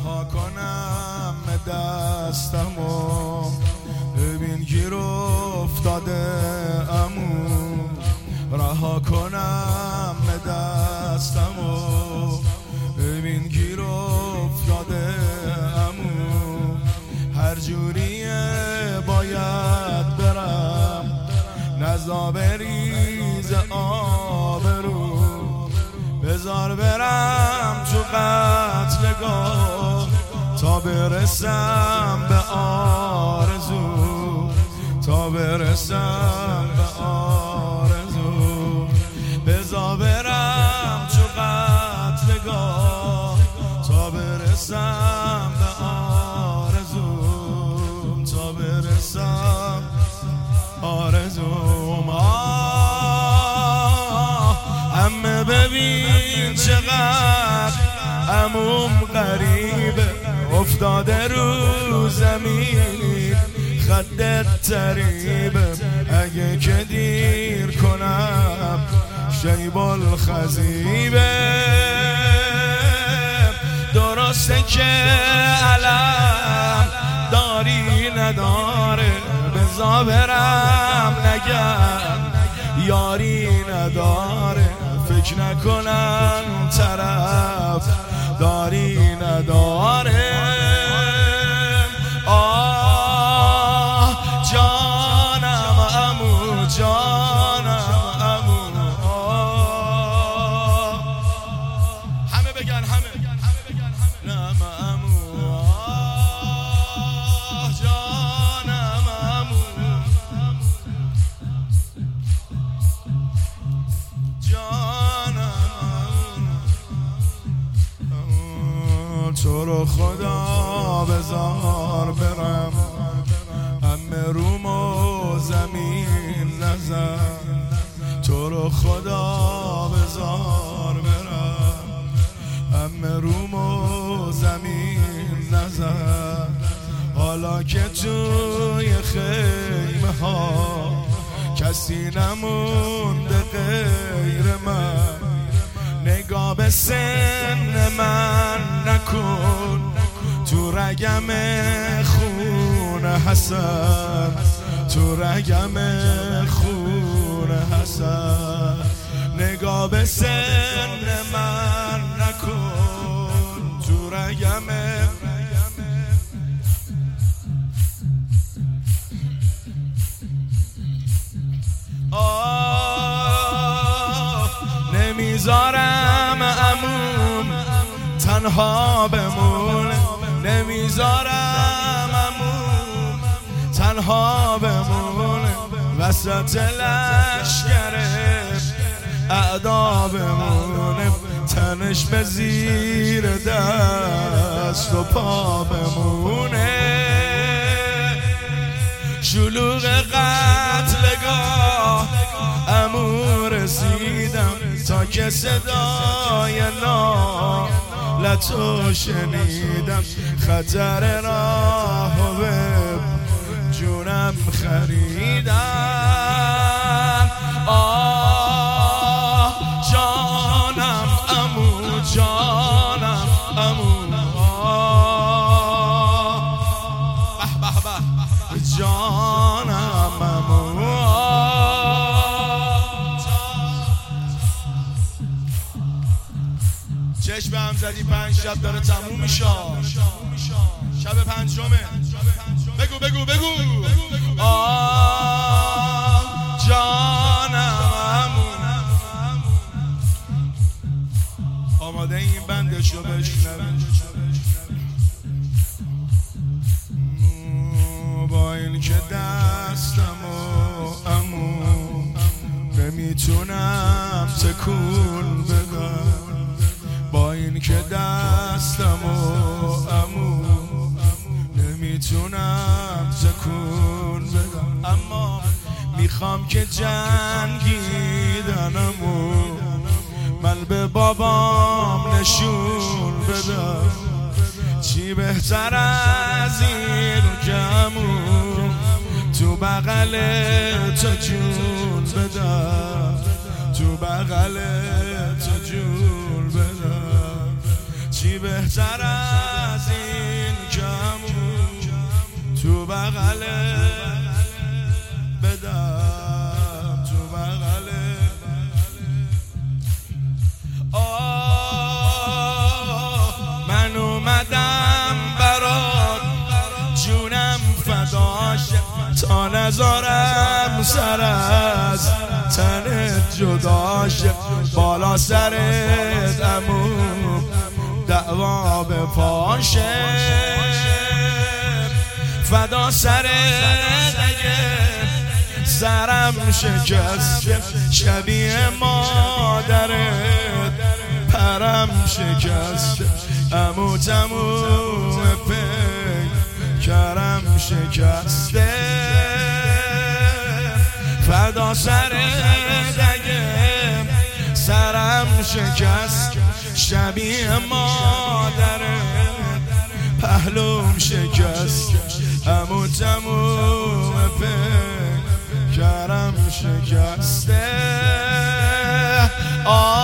رها کنم دستمو. ببین گیر افتاده امو. رها کنم دستمو. ببین گیر افتاده امو. هر جوریه باید برم. نزا بریز آبرو. بزار برم تو قتلگاه تا برسم به آرزو تا برسم به آرزو. بزار برم تو قتلگاه تا برسم به آرزو. تا برسم آرزوم همه ببین چقدر اموم غریبه. افتاده رو زمین. خدت تریبه اگه که دیر کنم شیبال خزیبه درسته که علم داری نداره بزا برم نگم. یاری نداره فکر نکنم طرف داری نداره. جانم امو آه همه بگن همه. نم امو جانم امو جانم تو رو خدا بزار خدا بزار برم همه روم و زمین نزن حالا که توی خیمه ها کسی نمونده غیر من. نگاه به سن من نکن. تو رگم خون حسن. تو رگم خون نگاه به سن من نکن تو رگم. آه نمی‌ذارم اموم تنها بمونه نمی‌ذارم وسط لشکره اعدا بمونه تنش به زیر دست و پا بمونه. شلوغ قتلگاه امو رسیدم تا که صدای نالتو شنیدم. خطر راه جونم خریدم. آه جانم امو جانم امو. به به به جانم امو. چشم هم زدی پنج شب داره تموم میشه. شب پنجمه. نمی‌تونم تکون بدم. با این که دستم و امو نمی‌تونم تکون بدم. اما می‌خوام که جنگیدنمو من به بابام نشون بدم. چی بهتر از این کمو تو بغل تو جون بدم. تو بغل تو جول بدم چی بهتر از این کمون تو بغل تا نظارم سر از تنت جداش. بالا سرت امون دعوا به پاشه. فدا سرت اگه سرم شکست. شبیه مادرت پرم شکست. امو تموم کرم شکسته. فدا سر دگه سرم شکست. شبیه مادر پهلوم شکست. امو تموم کرم شکسته. آه.